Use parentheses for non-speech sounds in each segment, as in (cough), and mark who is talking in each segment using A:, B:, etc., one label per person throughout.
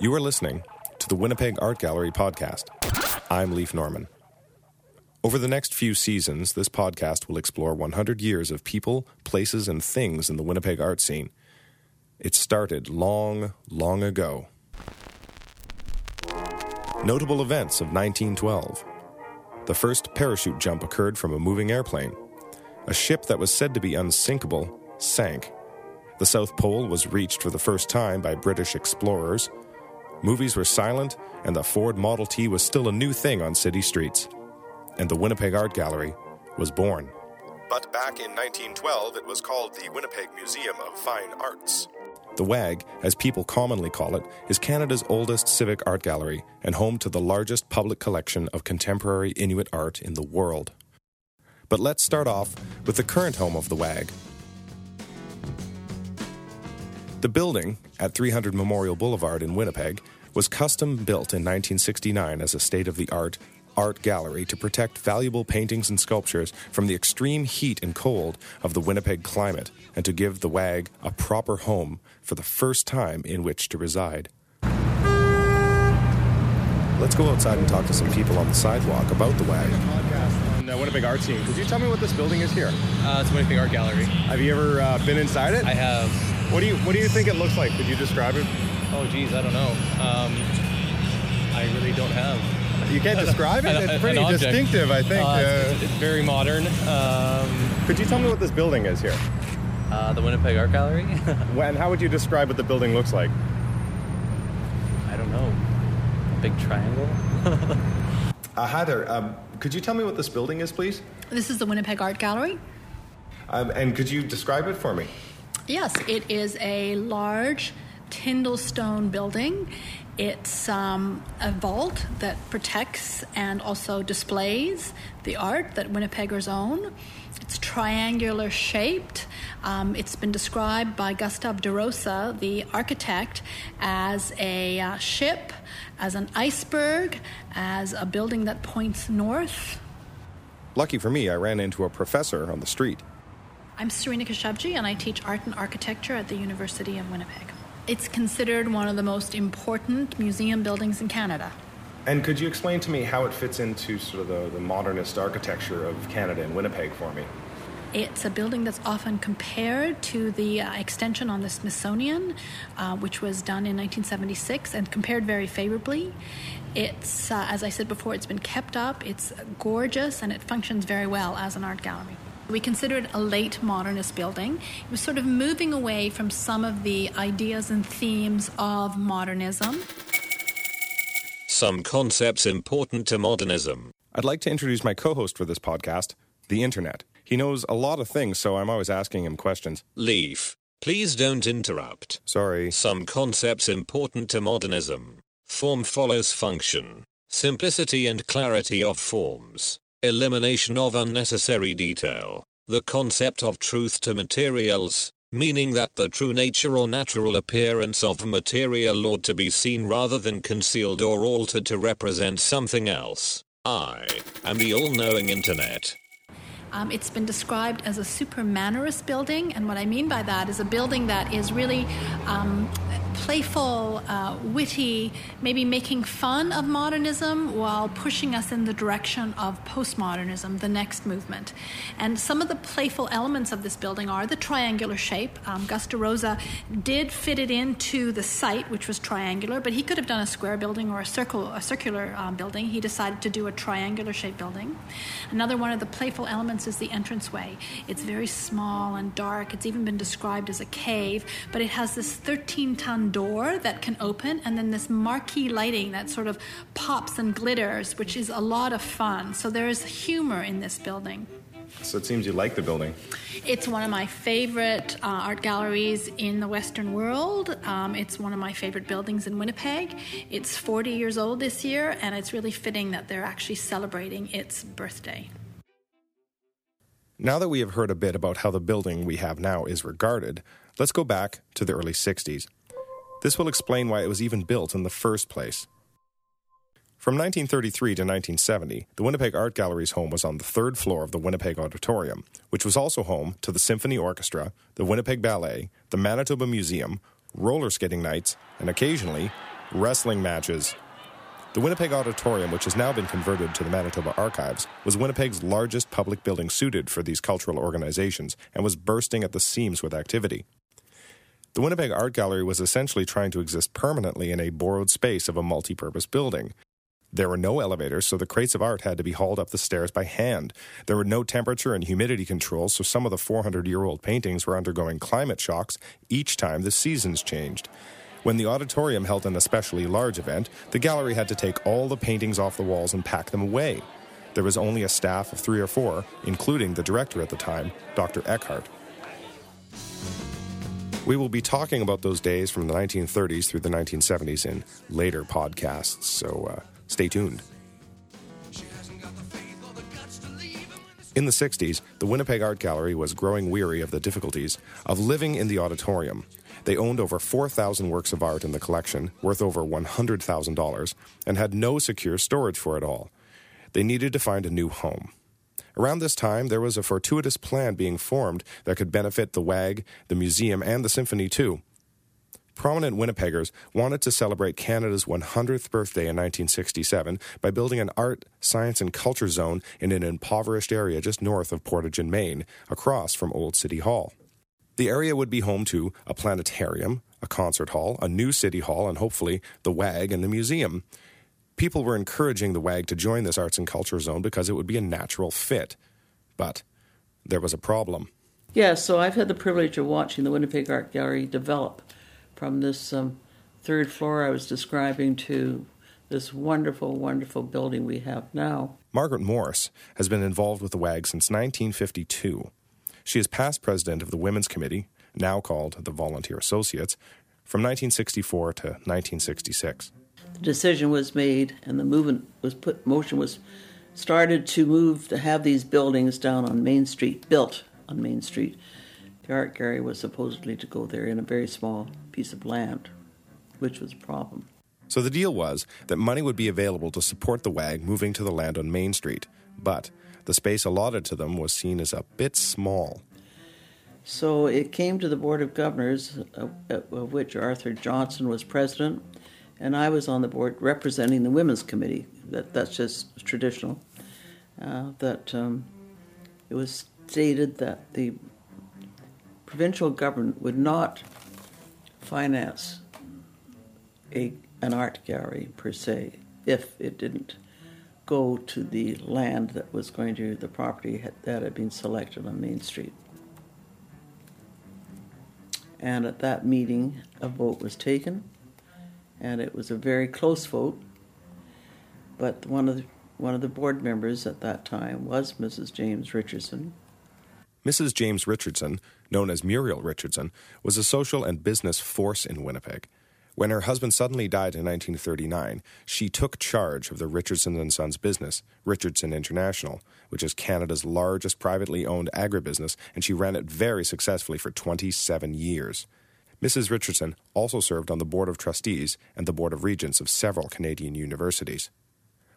A: You are listening to the Winnipeg Art Gallery podcast. I'm Leaf Norman. Over the next few seasons, this podcast will explore 100 years of people, places, and things in the Winnipeg art scene. It started long, long ago. Notable events of 1912. The first parachute jump occurred from a moving airplane. A ship that was said to be unsinkable sank. The South Pole was reached for the first time by British explorers. Movies were silent, and the Ford Model T was still a new thing on city streets. And the Winnipeg Art Gallery was born. But back in 1912, it was called the Winnipeg Museum of Fine Arts. The WAG, as people commonly call it, is Canada's oldest civic art gallery and home to the largest public collection of contemporary Inuit art in the world. But let's start off with the current home of the WAG. The building at 300 Memorial Boulevard in Winnipeg was custom built in 1969 as a state of the art art gallery to protect valuable paintings and sculptures from the extreme heat and cold of the Winnipeg climate and to give the WAG a proper home for the first time in which to reside. Let's go outside and talk to some people on the sidewalk about the WAG.
B: on uh, Winnipeg art scene. Could you tell me what this building is here?
C: Uh, it's Winnipeg Art Gallery.
B: Have you ever uh, been inside it?
C: I have.
B: What do you What do you think it looks like? Could you describe it?
C: Oh, geez, I don't know. Um, I really don't have.
B: You can't describe it. (laughs) It's pretty distinctive, I think.
C: Uh,
B: Uh,
C: it's, it's very modern. Um,
B: could you tell me what this building is here?
C: uh, the Winnipeg Art Gallery. (laughs)
B: and How would you describe what the building looks like?
C: I don't know. A big triangle. (laughs)
B: Uh, hi there. Um, could you tell me what this building is, please?
D: This is the Winnipeg Art Gallery.
B: Um, and could you describe it for me?
D: Yes, it is a large Tyndall stone building. It's um, a vault that protects and also displays the art that Winnipeggers own. It's triangular shaped. Um, it's been described by Gustav da Roza, the architect, as a uh, ship, as an iceberg, as a building that points north.
A: Lucky for me, I ran into a professor on the street.
D: I'm Serena Keshavjee, and I teach art and architecture at the University of Winnipeg. It's considered one of the most important museum buildings in Canada.
B: And could you explain to me how it fits into sort of the, the modernist architecture of Canada and Winnipeg for me?
D: It's a building that's often compared to the uh, extension on the Smithsonian, uh, which was done in 1976 and compared very favorably. It's, uh, as I said before, it's been kept up, it's gorgeous, and it functions very well as an art gallery. We consider it a late modernist building. It was sort of moving away from some of the ideas and themes of modernism.
E: Some concepts important to modernism.
A: I'd like to introduce my co host for this podcast, the internet. He knows a lot of things, so I'm always asking him questions.
E: Leaf. Please don't interrupt.
A: Sorry.
E: Some concepts important to modernism. Form follows function. Simplicity and clarity of forms. Elimination of unnecessary detail. The concept of truth to materials, meaning that the true nature or natural appearance of material ought to be seen rather than concealed or altered to represent something else. I am the all knowing internet.
D: Um, it's been described as a super mannerist building, and what I mean by that is a building that is really um, playful, uh, witty, maybe making fun of modernism while pushing us in the direction of postmodernism, the next movement. And some of the playful elements of this building are the triangular shape. Um, Gus da Roza did fit it into the site, which was triangular, but he could have done a square building or a circle, a circular um, building. He decided to do a triangular shaped building. Another one of the playful elements is the entranceway. It's very small and dark. It's even been described as a cave, but it has this 13 ton door that can open and then this marquee lighting that sort of pops and glitters, which is a lot of fun. So there is humor in this building.
B: So it seems you like the building.
D: It's one of my favorite uh, art galleries in the Western world. Um, it's one of my favorite buildings in Winnipeg. It's 40 years old this year, and it's really fitting that they're actually celebrating its birthday.
A: Now that we have heard a bit about how the building we have now is regarded, let's go back to the early 60s. This will explain why it was even built in the first place. From 1933 to 1970, the Winnipeg Art Gallery's home was on the third floor of the Winnipeg Auditorium, which was also home to the Symphony Orchestra, the Winnipeg Ballet, the Manitoba Museum, roller skating nights, and occasionally wrestling matches. The Winnipeg Auditorium, which has now been converted to the Manitoba Archives, was Winnipeg's largest public building suited for these cultural organizations and was bursting at the seams with activity. The Winnipeg Art Gallery was essentially trying to exist permanently in a borrowed space of a multi purpose building. There were no elevators, so the crates of art had to be hauled up the stairs by hand. There were no temperature and humidity controls, so some of the 400 year old paintings were undergoing climate shocks each time the seasons changed. When the auditorium held an especially large event, the gallery had to take all the paintings off the walls and pack them away. There was only a staff of three or four, including the director at the time, Dr. Eckhardt. We will be talking about those days from the 1930s through the 1970s in later podcasts, so uh, stay tuned. In the 60s, the Winnipeg Art Gallery was growing weary of the difficulties of living in the auditorium. They owned over 4,000 works of art in the collection, worth over $100,000, and had no secure storage for it all. They needed to find a new home. Around this time, there was a fortuitous plan being formed that could benefit the WAG, the museum, and the symphony too. Prominent Winnipeggers wanted to celebrate Canada's 100th birthday in 1967 by building an art, science, and culture zone in an impoverished area just north of Portage in Main, across from Old City Hall. The area would be home to a planetarium, a concert hall, a new city hall, and hopefully the WAG and the museum. People were encouraging the WAG to join this arts and culture zone because it would be a natural fit. But there was a problem.
F: Yeah, so I've had the privilege of watching the Winnipeg Art Gallery develop from this um, third floor I was describing to this wonderful, wonderful building we have now.
A: Margaret Morris has been involved with the WAG since 1952. She is past president of the Women's Committee, now called the Volunteer Associates, from 1964 to 1966
F: the decision was made and the movement was put motion was started to move to have these buildings down on Main Street built on Main Street. The art gallery was supposedly to go there in a very small piece of land, which was a problem.
A: So the deal was that money would be available to support the WAG moving to the land on Main Street, but the space allotted to them was seen as a bit small.
F: So it came to the Board of Governors, of which Arthur Johnson was president, and I was on the board representing the Women's Committee. That that's just traditional. Uh, that um, it was stated that the provincial government would not finance a an art gallery per se if it didn't go to the land that was going to the property that had been selected on Main Street. And at that meeting, a vote was taken and it was a very close vote. But one of the, one of the board members at that time was Mrs. James Richardson.
A: Mrs. James Richardson, known as Muriel Richardson, was a social and business force in Winnipeg. When her husband suddenly died in 1939, she took charge of the Richardson and Sons business, Richardson International, which is Canada's largest privately owned agribusiness, and she ran it very successfully for 27 years. Mrs. Richardson also served on the Board of Trustees and the Board of Regents of several Canadian universities.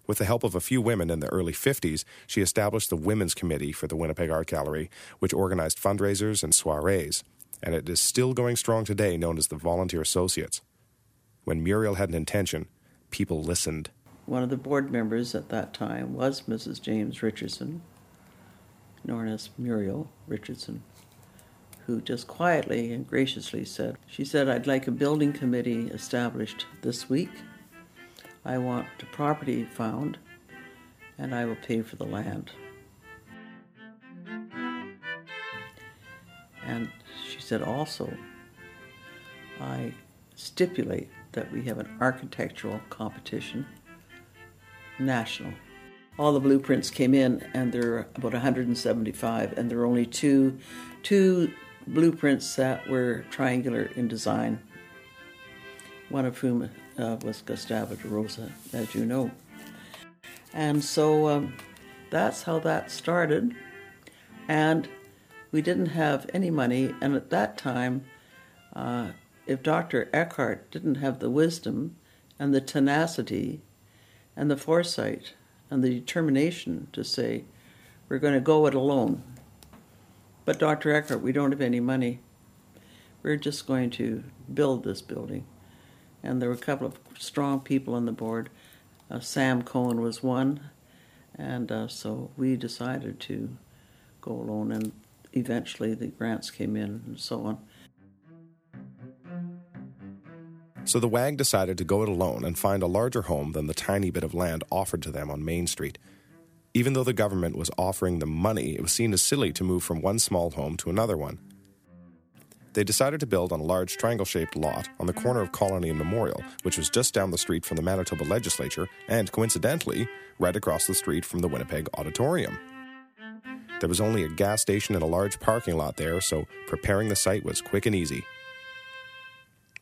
A: With the help of a few women in the early 50s, she established the Women's Committee for the Winnipeg Art Gallery, which organized fundraisers and soirees, and it is still going strong today, known as the Volunteer Associates. When Muriel had an intention, people listened.
F: One of the board members at that time was Mrs. James Richardson, known as Muriel Richardson who just quietly and graciously said, She said, I'd like a building committee established this week. I want the property found, and I will pay for the land. And she said also, I stipulate that we have an architectural competition, national. All the blueprints came in, and there are about 175, and there are only two, two blueprints that were triangular in design, one of whom uh, was Gustavo da Roza, as you know. And so um, that's how that started. And we didn't have any money, and at that time, uh, if Dr. Eckhardt didn't have the wisdom and the tenacity and the foresight and the determination to say, we're going to go it alone, but Dr. Eckhardt, we don't have any money. We're just going to build this building. And there were a couple of strong people on the board. Uh, Sam Cohen was one, and uh, so we decided to go alone, and eventually the grants came in and so on.
A: So the WAG decided to go it alone and find a larger home than the tiny bit of land offered to them on Main Street. Even though the government was offering them money, it was seen as silly to move from one small home to another one. They decided to build on a large triangle shaped lot on the corner of Colony and Memorial, which was just down the street from the Manitoba legislature and, coincidentally, right across the street from the Winnipeg Auditorium. There was only a gas station and a large parking lot there, so preparing the site was quick and easy.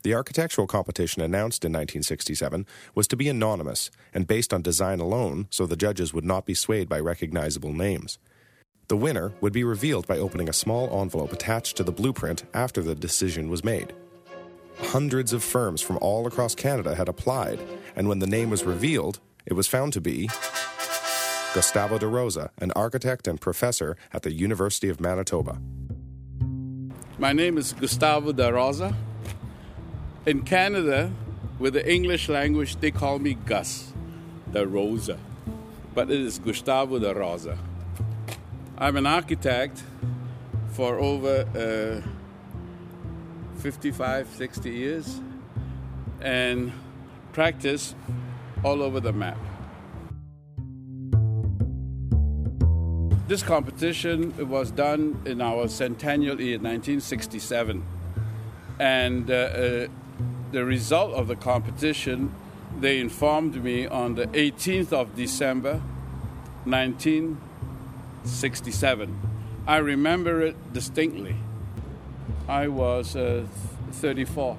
A: The architectural competition announced in 1967 was to be anonymous and based on design alone, so the judges would not be swayed by recognizable names. The winner would be revealed by opening a small envelope attached to the blueprint after the decision was made. Hundreds of firms from all across Canada had applied, and when the name was revealed, it was found to be Gustavo da Roza, an architect and professor at the University of Manitoba.
G: My name is Gustavo da Roza. In Canada, with the English language, they call me Gus da Roza, but it is Gustavo da Roza. I'm an architect for over uh, 55, 60 years and practice all over the map. This competition was done in our centennial year, 1967. And uh, uh, the result of the competition, they informed me on the 18th of December, 1967. I remember it distinctly. I was uh, 34.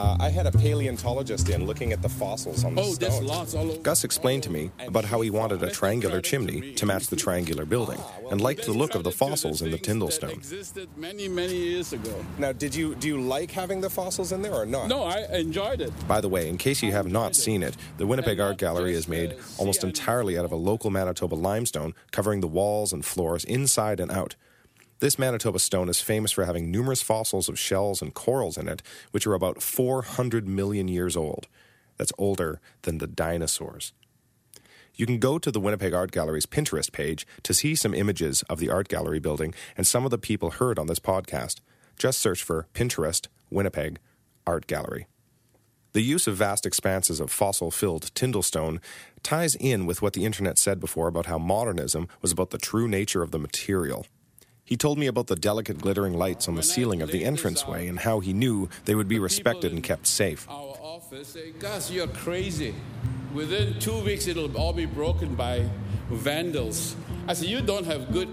A: Uh, I had a paleontologist in looking at the fossils on the
G: Oh, there's
A: stones.
G: lots all over.
A: Gus explained to me about how he wanted a triangular chimney to match the triangular building and liked the look of the fossils in the Tyndall stone.
G: existed many, many years ago.
A: Now, did you do you like having the fossils in there or not?
G: No, I enjoyed it.
A: By the way, in case you have not seen it, the Winnipeg Art Gallery is made almost entirely out of a local Manitoba limestone, covering the walls and floors inside and out. This Manitoba stone is famous for having numerous fossils of shells and corals in it, which are about 400 million years old. That's older than the dinosaurs. You can go to the Winnipeg Art Gallery's Pinterest page to see some images of the art gallery building and some of the people heard on this podcast. Just search for Pinterest Winnipeg Art Gallery. The use of vast expanses of fossil filled Tyndall stone ties in with what the internet said before about how modernism was about the true nature of the material. He told me about the delicate glittering lights on the ceiling of the entranceway and how he knew they would be respected and kept safe.
G: Our office say, Gus, you're crazy. Within two weeks, it'll all be broken by vandals. I said, You don't have good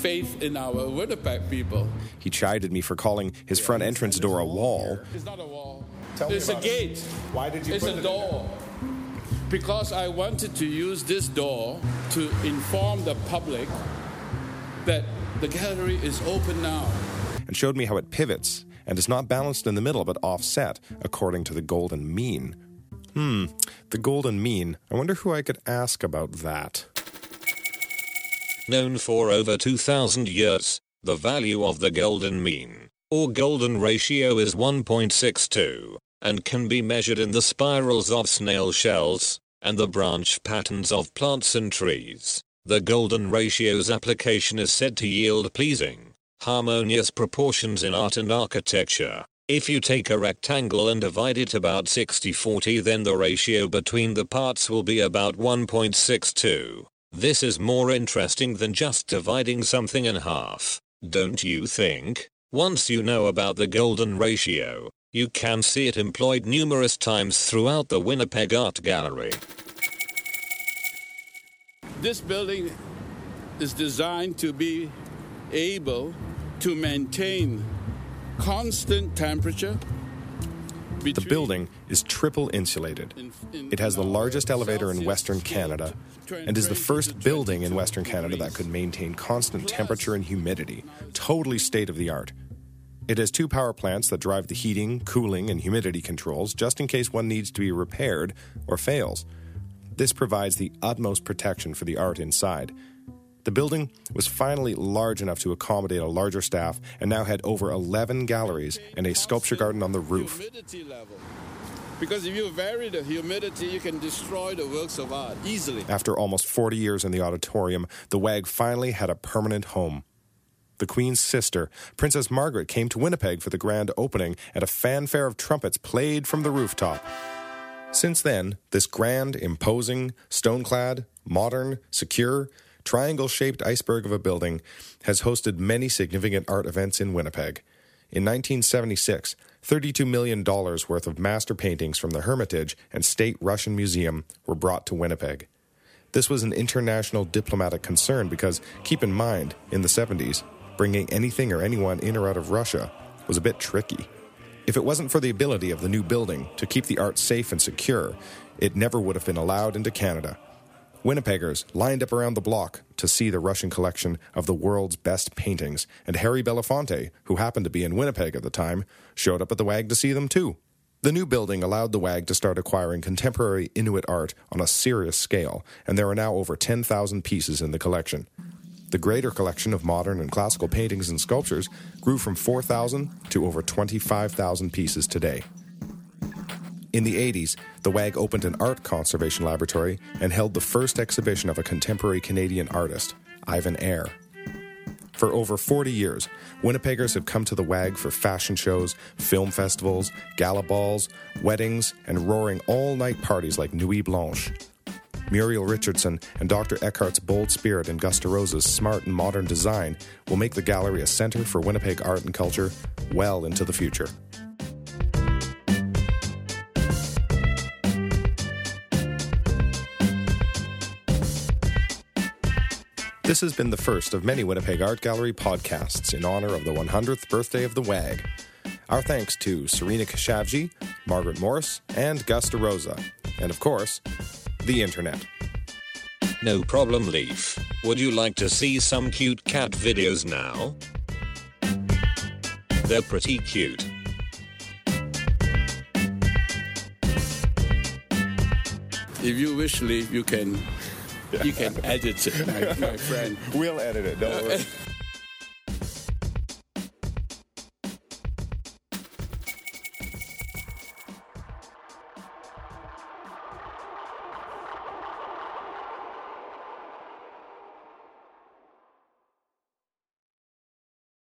G: faith in our Winnipeg people.
A: He chided me for calling his front entrance door a wall.
G: It's not a wall,
B: Tell me
G: it's a
B: about it.
G: gate.
B: Why did you
G: It's
B: put
G: a
B: it in
G: door. Because I wanted to use this door to inform the public that the gallery is open now.
A: and showed me how it pivots and is not balanced in the middle but offset according to the golden mean. Hmm, the golden mean. I wonder who I could ask about that.
E: Known for over 2000 years, the value of the golden mean, or golden ratio is 1.62, and can be measured in the spirals of snail shells, and the branch patterns of plants and trees. The golden ratio's application is said to yield pleasing, harmonious proportions in art and architecture. If you take a rectangle and divide it about 60-40 then the ratio between the parts will be about 1.62. This is more interesting than just dividing something in half, don't you think? Once you know about the golden ratio, you can see it employed numerous times throughout the Winnipeg Art Gallery.
G: This building is designed to be able to maintain constant temperature.
A: The building is triple insulated. It has the uh, largest elevator in Western Canada and is the first building in Western Canada that could maintain constant temperature and humidity, totally state of the art. It has two power plants that drive the heating, cooling, and humidity controls just in case one needs to be repaired or fails. This provides the utmost protection for the art inside. The building was finally large enough to accommodate a larger staff and now had over 11 galleries and a sculpture garden on the roof.
G: Because if you vary the humidity, you can destroy the works of art easily.
A: After almost 40 years in the auditorium, the WAG finally had a permanent home. The Queen's sister, Princess Margaret, came to Winnipeg for the grand opening, and a fanfare of trumpets played from the rooftop. Since then, this grand, imposing, stone clad, modern, secure, triangle shaped iceberg of a building has hosted many significant art events in Winnipeg. In 1976, $32 million worth of master paintings from the Hermitage and State Russian Museum were brought to Winnipeg. This was an international diplomatic concern because, keep in mind, in the 70s, bringing anything or anyone in or out of Russia was a bit tricky. If it wasn't for the ability of the new building to keep the art safe and secure, it never would have been allowed into Canada. Winnipeggers lined up around the block to see the Russian collection of the world's best paintings, and Harry Belafonte, who happened to be in Winnipeg at the time, showed up at the WAG to see them too. The new building allowed the WAG to start acquiring contemporary Inuit art on a serious scale, and there are now over 10,000 pieces in the collection. The greater collection of modern and classical paintings and sculptures grew from 4,000 to over 25,000 pieces today. In the 80s, the WAG opened an art conservation laboratory and held the first exhibition of a contemporary Canadian artist, Ivan Eyre. For over 40 years, Winnipeggers have come to the WAG for fashion shows, film festivals, gala balls, weddings, and roaring all night parties like Nuit Blanche. Muriel Richardson and Dr. Eckhardt's bold spirit and Gus da Roza's smart and modern design will make the gallery a center for Winnipeg art and culture well into the future. This has been the first of many Winnipeg Art Gallery podcasts in honor of the 100th birthday of the WAG. Our thanks to Serena Keshavjee, Margaret Morris, and Gus da Roza, and of course, the internet.
E: No problem, Leaf. Would you like to see some cute cat videos now? They're pretty cute.
G: If you wish, Leaf, you can you can (laughs) edit it, my, my friend.
A: We'll edit it, don't worry. (laughs)